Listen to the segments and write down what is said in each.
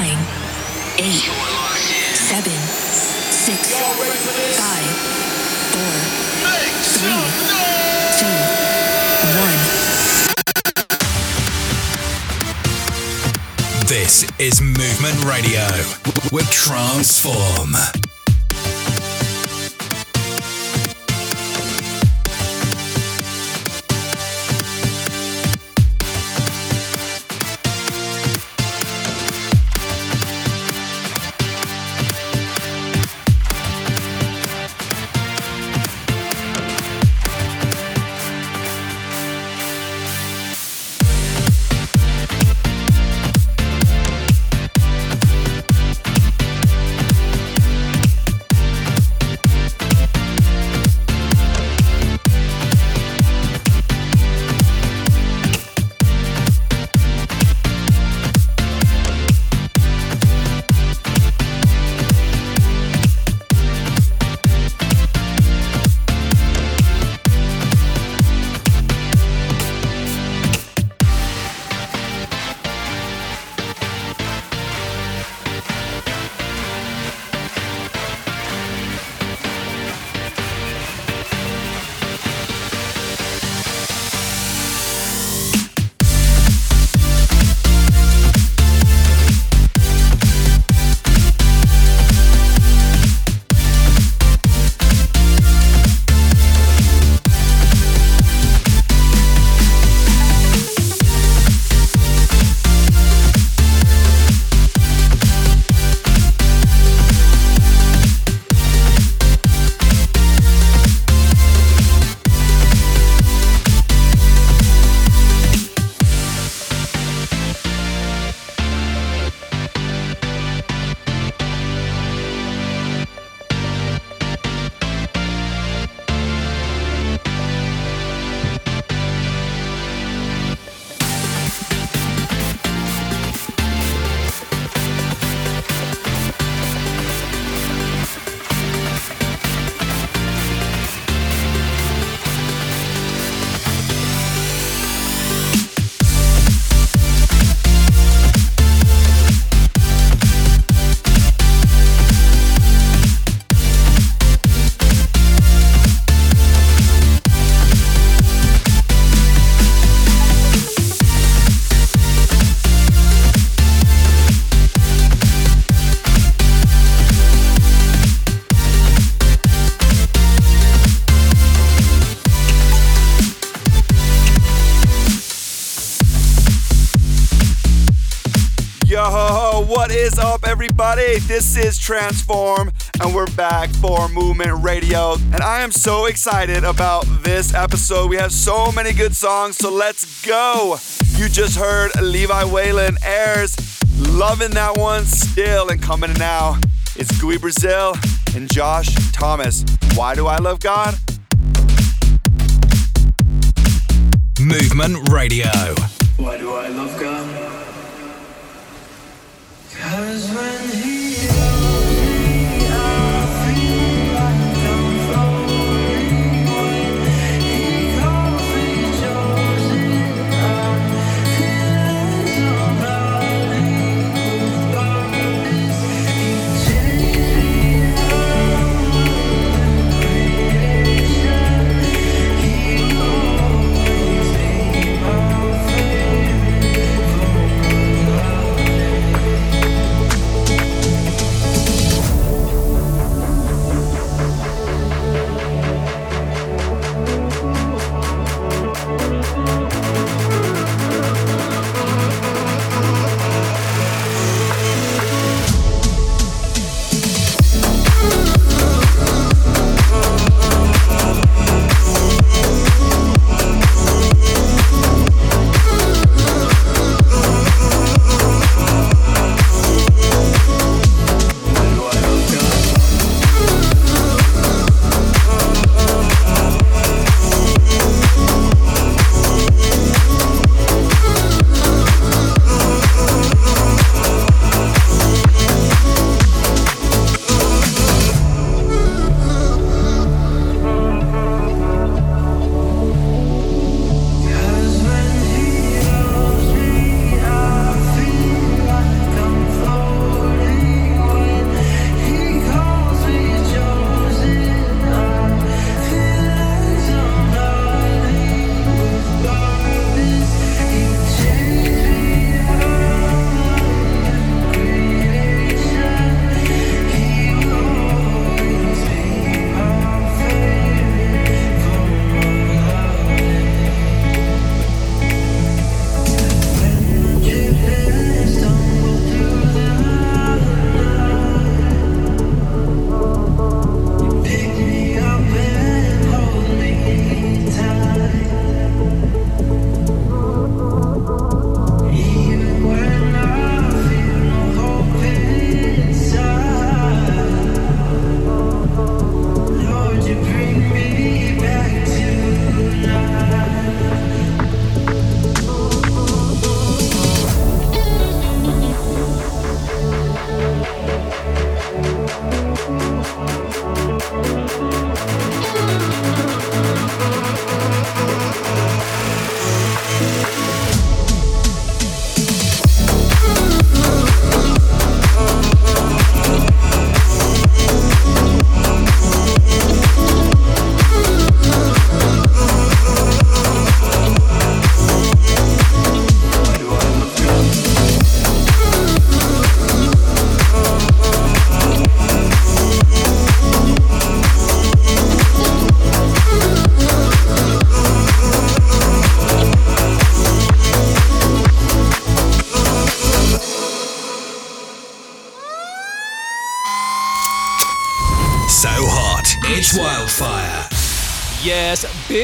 nine, eight, seven, six, five, four, three, two, one. This is Movement Radio with Transform. Everybody. This is Transform, and we're back for Movement Radio. And I am so excited about this episode. We have so many good songs, so let's go. You just heard Levi Whalen Heirs. Loving that one still, and coming now. It's Gui Brazil and Josh Thomas. Why do I love God? Movement Radio. Why do I love God?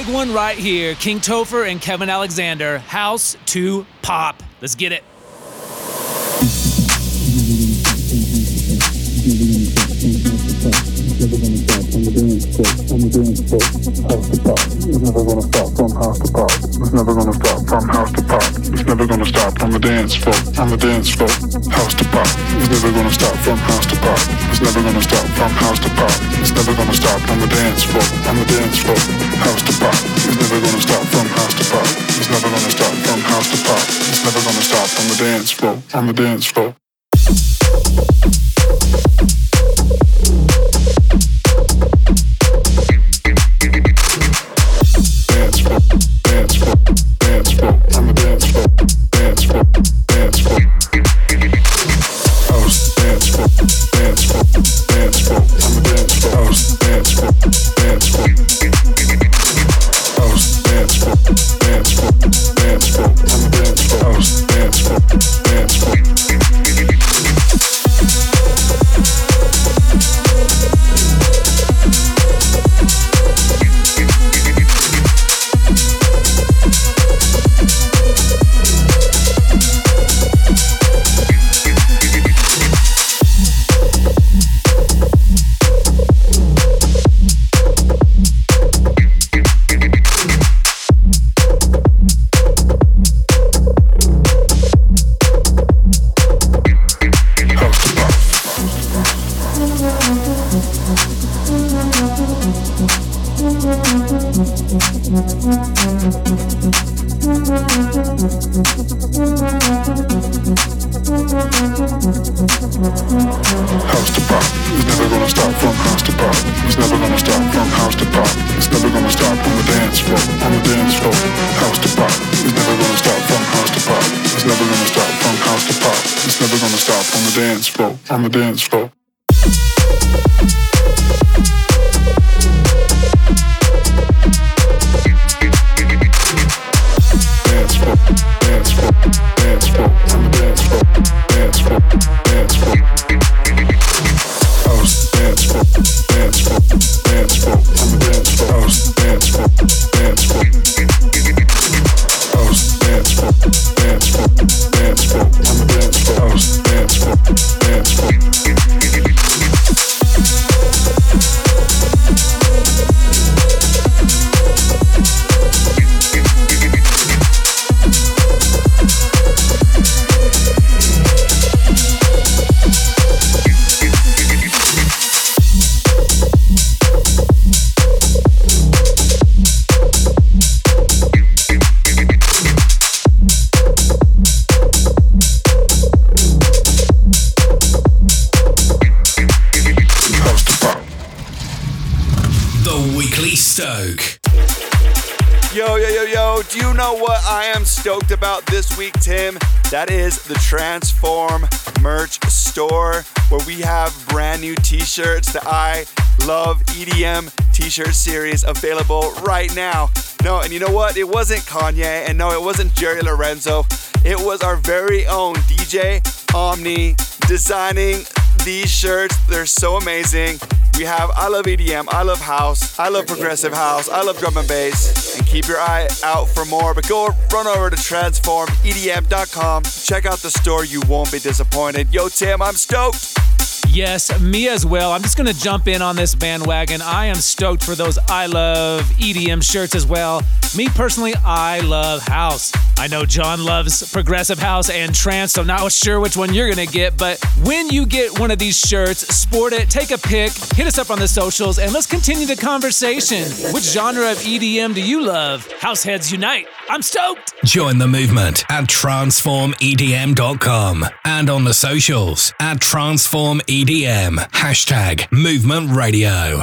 Big one right here. King Topher and Kevin Aleksander. House to pop. Let's get it. gonna stop from house to pop. It's never gonna stop from house to pop. It's never gonna stop on the dance for on the dance for house to park. It's never gonna stop from house to park. It's never gonna stop from house to park. It's never gonna stop on the dance for on the dance for house to park. It's never gonna stop from house to park. It's never gonna stop from house to pop. It's never gonna stop on the dance floor, on the dance floor. That is the Transform merch store where we have brand new t shirts, the I Love EDM t shirt series available right now. No, and you know what? It wasn't Kanye, and no, it wasn't Jerry Lorenzo. It was our very own DJ Omni designing these shirts. They're so amazing. We have I Love EDM, I Love House, I Love Progressive House, I Love Drum and Bass. And keep your eye out for more. But go run over to transformedm.com. Check out the store. You won't be disappointed. Yo, Tim, I'm stoked. Yes, me as well. I'm just going to jump in on this bandwagon. I am stoked for those I Love EDM shirts as well. Me personally, I love house. I know John loves progressive house and trance, so I'm not sure which one you're going to get, but when you get one of these shirts, sport it, take a pic, hit us up on the socials, and let's continue the conversation. Which genre of EDM do you love? Househeads unite. I'm stoked. Join the movement at transformedm.com and on the socials at transformedm. Hashtag movement radio.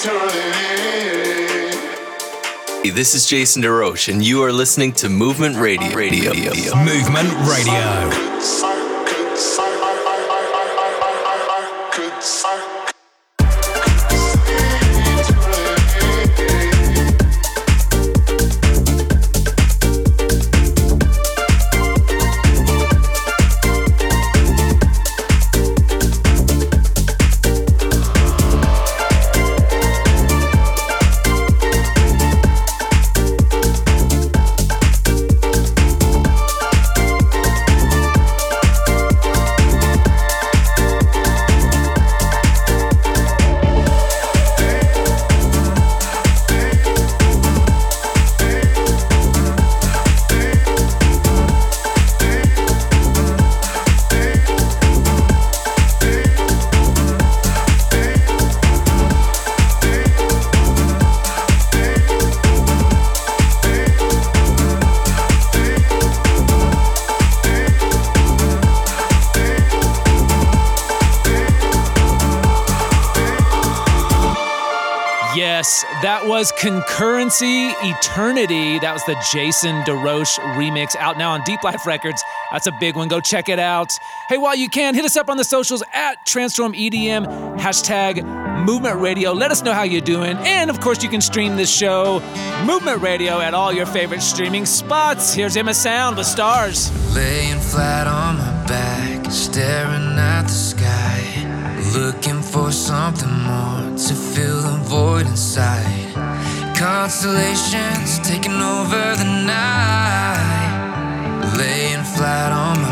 Hey, this is Jason DeRoche, and you are listening to Movement Radio. Radio. Movement Radio. Eternity. That was the Jason DeRoche remix out now on Deep Life Records. That's a big one. Go check it out. Hey, while you can, hit us up on the socials at Transform EDM, hashtag Movement Radio. Let us know how you're doing. And of course, you can stream this show, Movement Radio, at all your favorite streaming spots. Here's Emasound with Stars. Laying flat on my back, staring at the sky, looking for something more to fill the void inside constellations taking over the night, laying flat on my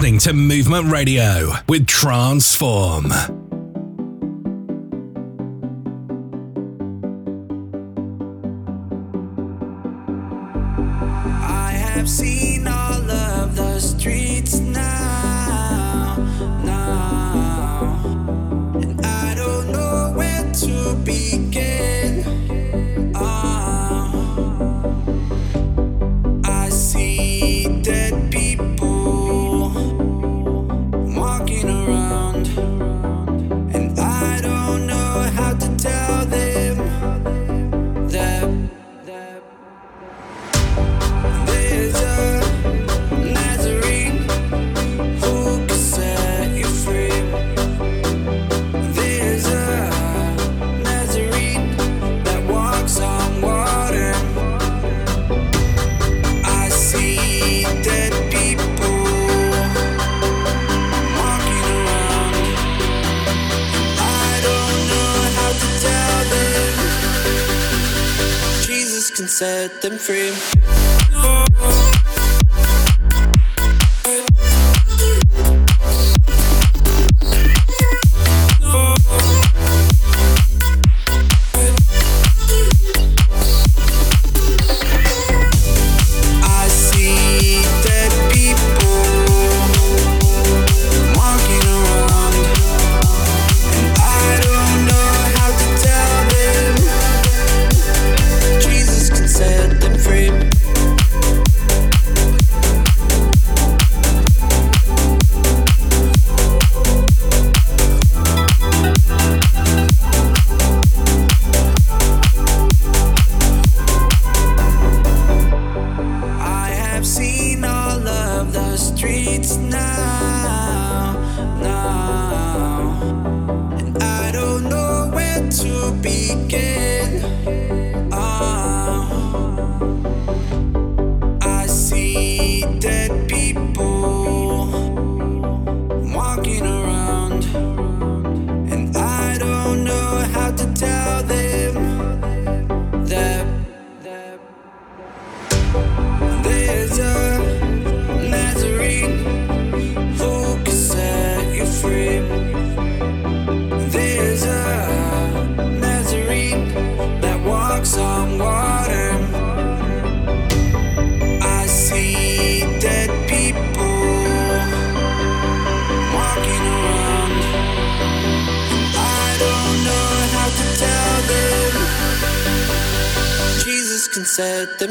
listening to Movement Radio with Transform. Free.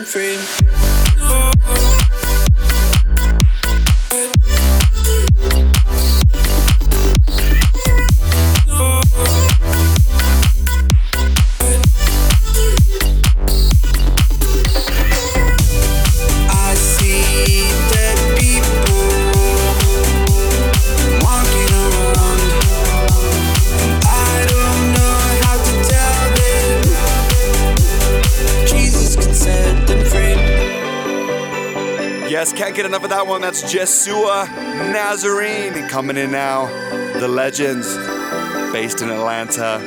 Set them free. get enough of that one. That's Jaisua Nazarene coming in now. The Legends, based in Atlanta.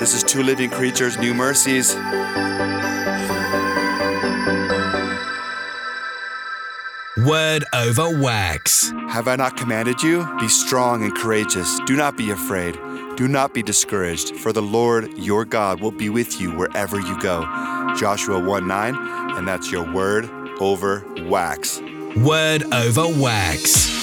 This is Two Living Creatures, New Mercies. Word over wax. Have I not commanded you? Be strong and courageous. Do not be afraid. Do not be discouraged, for the Lord your God will be with you wherever you go. Joshua 1 9, and that's your word over wax. Word over wax.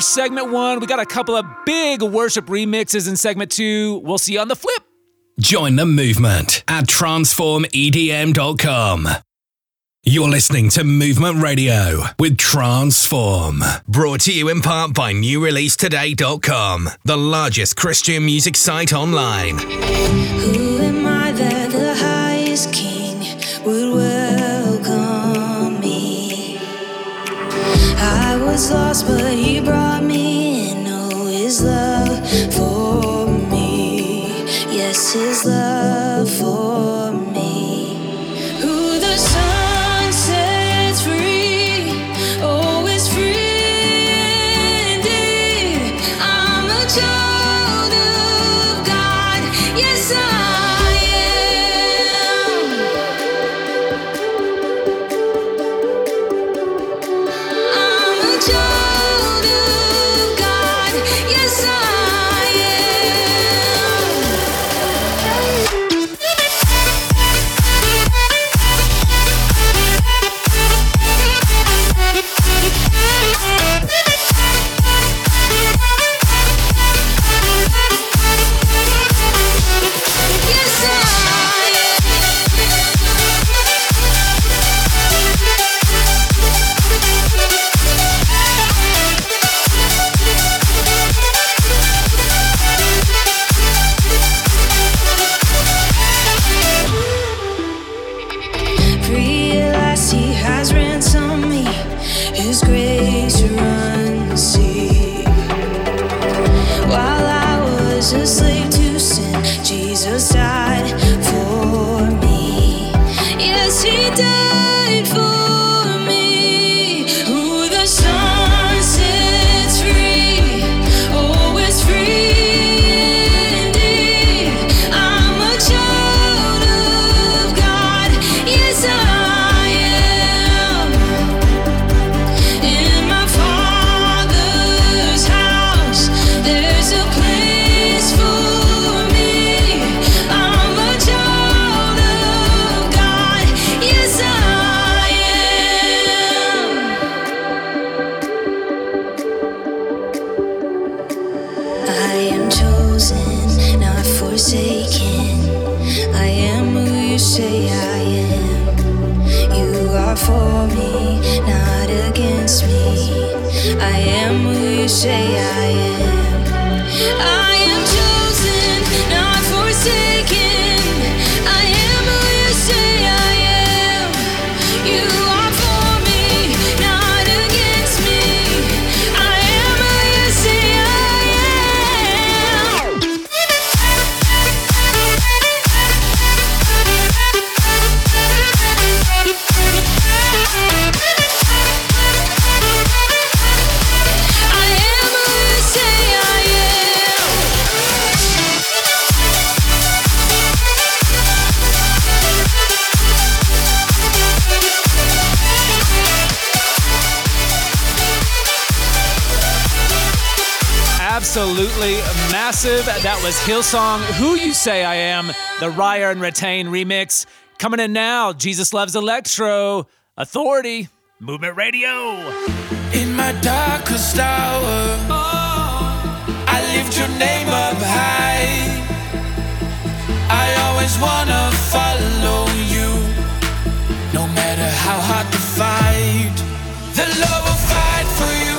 Segment one. We got a couple of big worship remixes in segment two. We'll see you on the flip. Join the movement at transformedm.com. You're listening to Movement Radio with Transform. Brought to you in part by NewReleaseToday.com, the largest Christian music site online. Was lost, but he brought Jesus absolutely massive. That was Hillsong, Who You Say I Am, the Reyer and Retain remix. Coming in now, Jesus Loves Electro, Authority, Movement Radio. In my darkest hour, I lift your name up high. I always wanna follow you, no matter how hard the fight. The love will fight for you.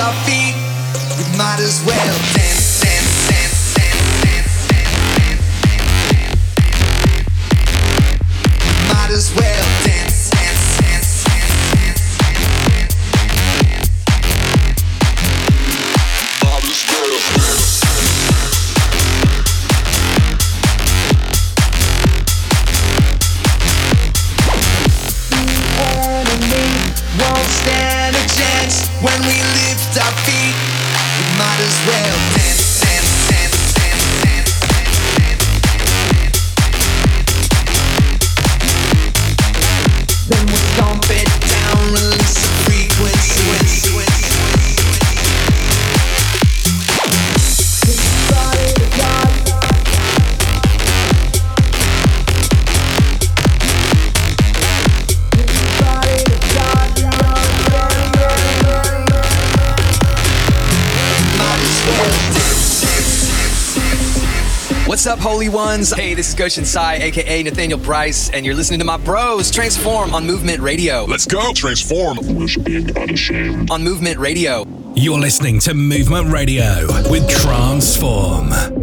our feet, we might as well dance. Ones? Hey, this is Goshen Sai, aka Nathaniel Bryce, and you're listening to my bros Transform on Movement Radio. Let's go, Transform. On Movement Radio. You're listening to Movement Radio with Transform.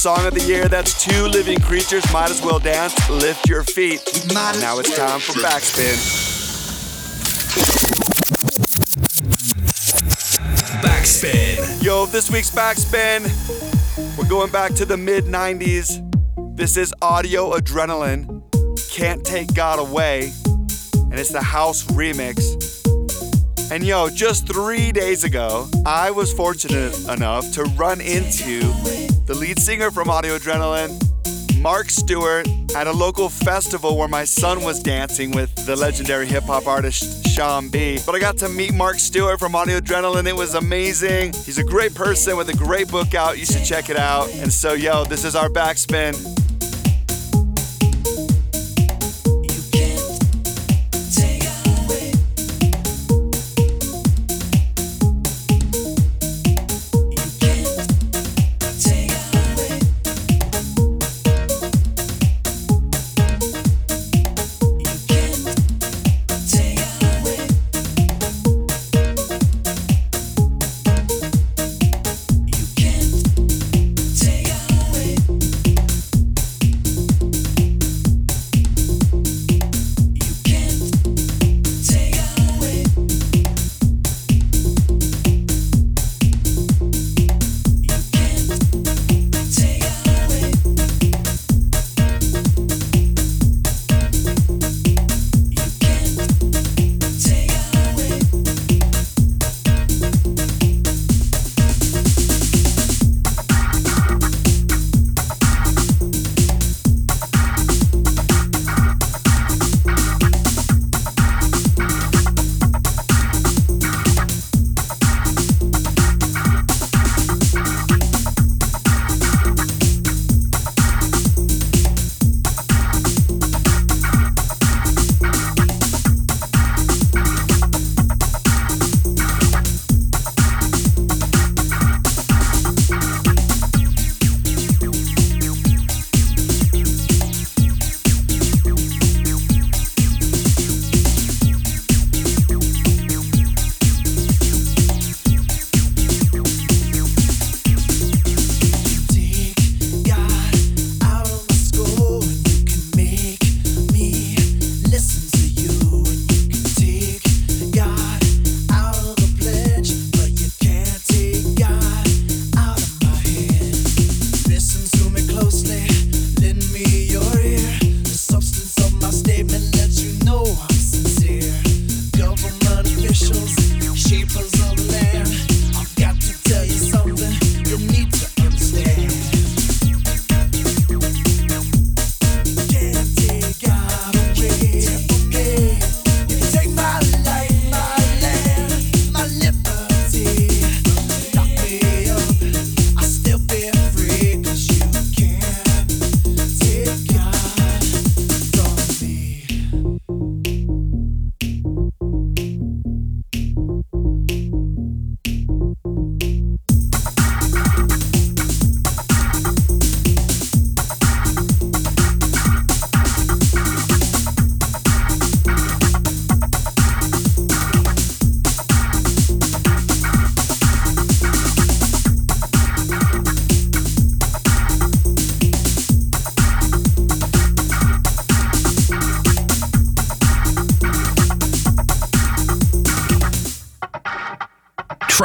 Song of the year. That's two living creatures. Might as well dance. Lift your feet. Now it's time for backspin. Backspin. Yo, this week's backspin, we're going back to the mid 90s. This is Audio Adrenaline. Can't Take God Away. And it's the house remix. And yo, just three days ago, I was fortunate enough to run into the lead singer from Audio Adrenaline, Mark Stuart, at a local festival where my son was dancing with the legendary hip hop artist Sean B. But I got to meet Mark Stuart from Audio Adrenaline. It was amazing. He's a great person with a great book out. You should check it out. And so, yo, this is our backspin.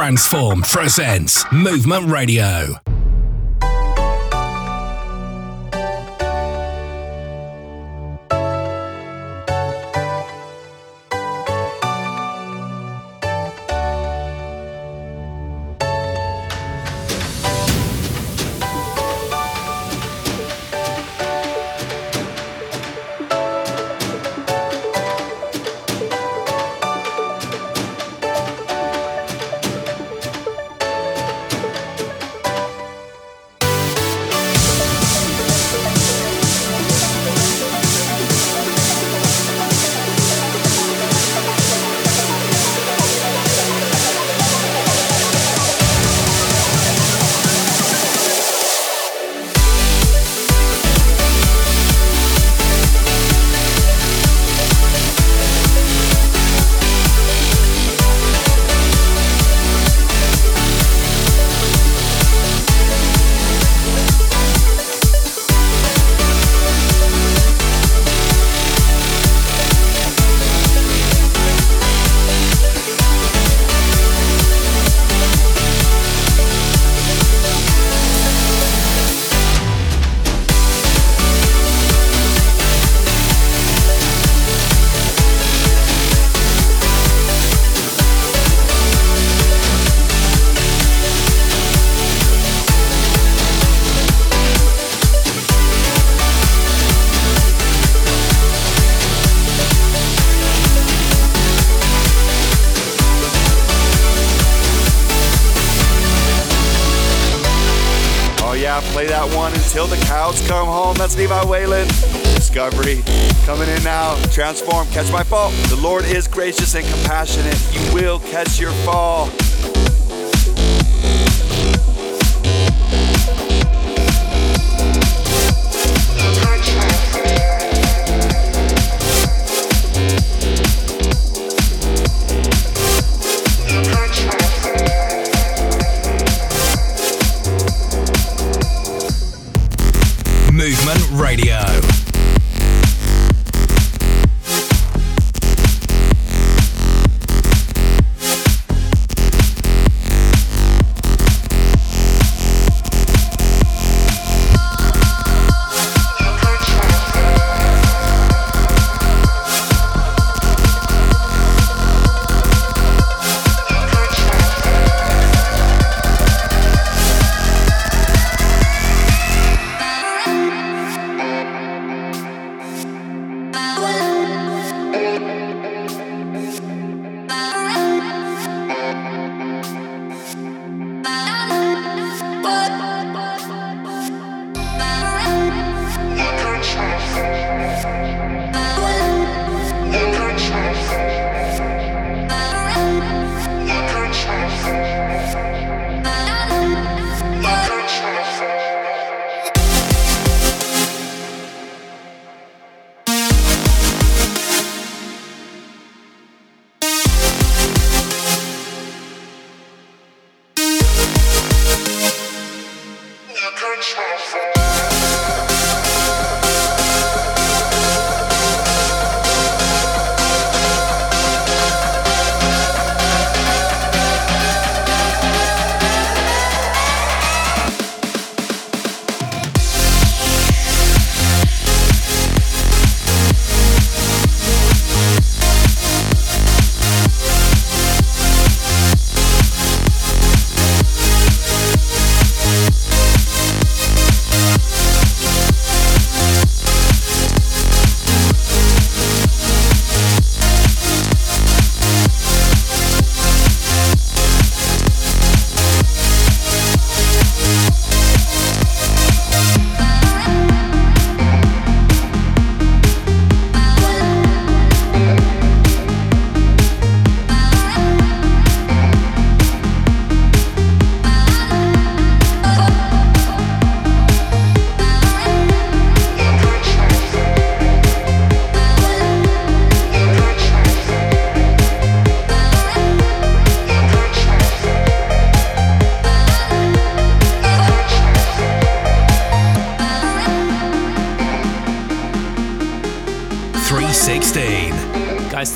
Transform presents Movement Radio. Levi Whalen. Discovery coming in now. Transform, catch my fall. The Lord is gracious and compassionate. You will catch your fall.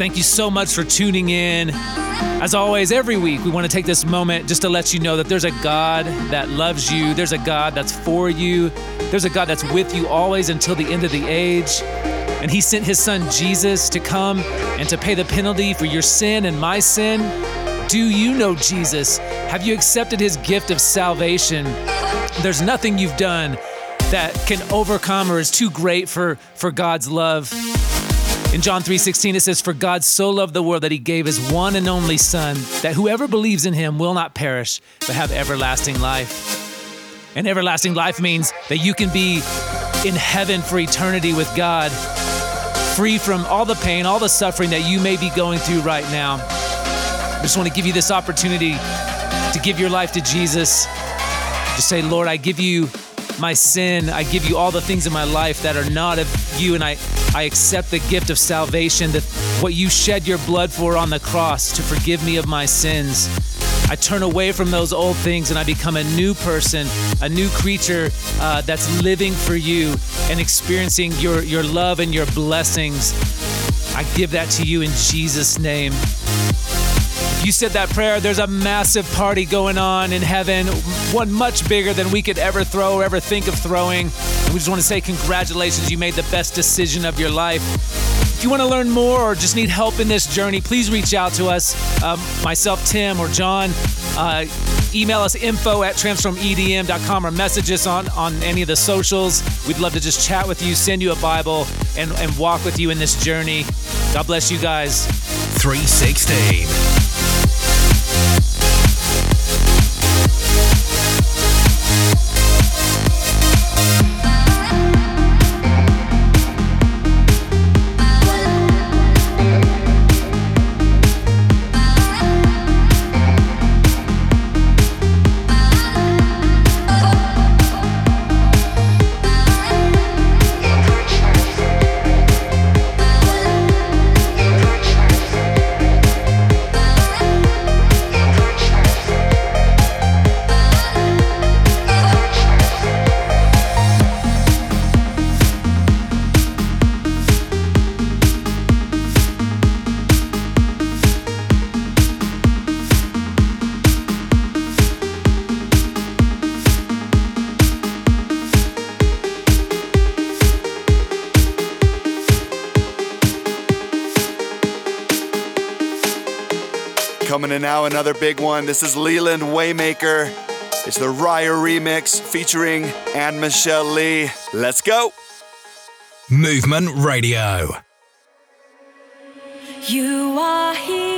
Thank you so much for tuning in. As always, every week we want to take this moment just to let you know that there's a God that loves you, there's a God that's for you, there's a God that's with you always until the end of the age. And He sent His Son Jesus to come and to pay the penalty for your sin and my sin. Do you know Jesus? Have you accepted His gift of salvation? There's nothing you've done that can overcome or is too great for, for God's love. In John 3:16 it says for God so loved the world that he gave his one and only son that whoever believes in him will not perish but have everlasting life. And everlasting life means that you can be in heaven for eternity with God, free from all the pain, all the suffering that you may be going through right now. I just want to give you this opportunity to give your life to Jesus. Just say, Lord, I give you my sin. I give you all the things in my life that are not of you, and I, I accept the gift of salvation, that what you shed your blood for on the cross to forgive me of my sins. I turn away from those old things and I become a new person, a new creature uh, that's living for you and experiencing your, your love and your blessings. I give that to you in Jesus' name. You said that prayer, there's a massive party going on in heaven, one much bigger than we could ever throw or ever think of throwing. And we just want to say congratulations, you made the best decision of your life. If you want to learn more or just need help in this journey, please reach out to us, um, myself, Tim, or John. Uh, email us info at transformedm.com or message us on, on any of the socials. We'd love to just chat with you, send you a Bible, and, and walk with you in this journey. God bless you guys. 316. Coming in now, another big one. This is Leeland Waymaker. It's the Reyer remix featuring Anne Michelle Lee. Let's go. Movement Radio. You are here,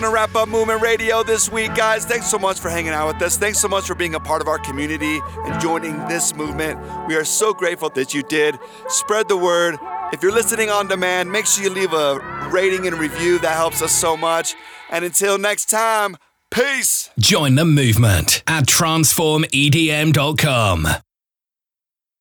going to wrap up Movement Radio this week, guys. Thanks so much for hanging out with us. Thanks so much for being a part of our community and joining this movement. We are so grateful that you did. Spread the word. If you're listening on demand, make sure you leave a rating and review. That helps us so much. And until next time, peace. Join the movement at transformedm.com.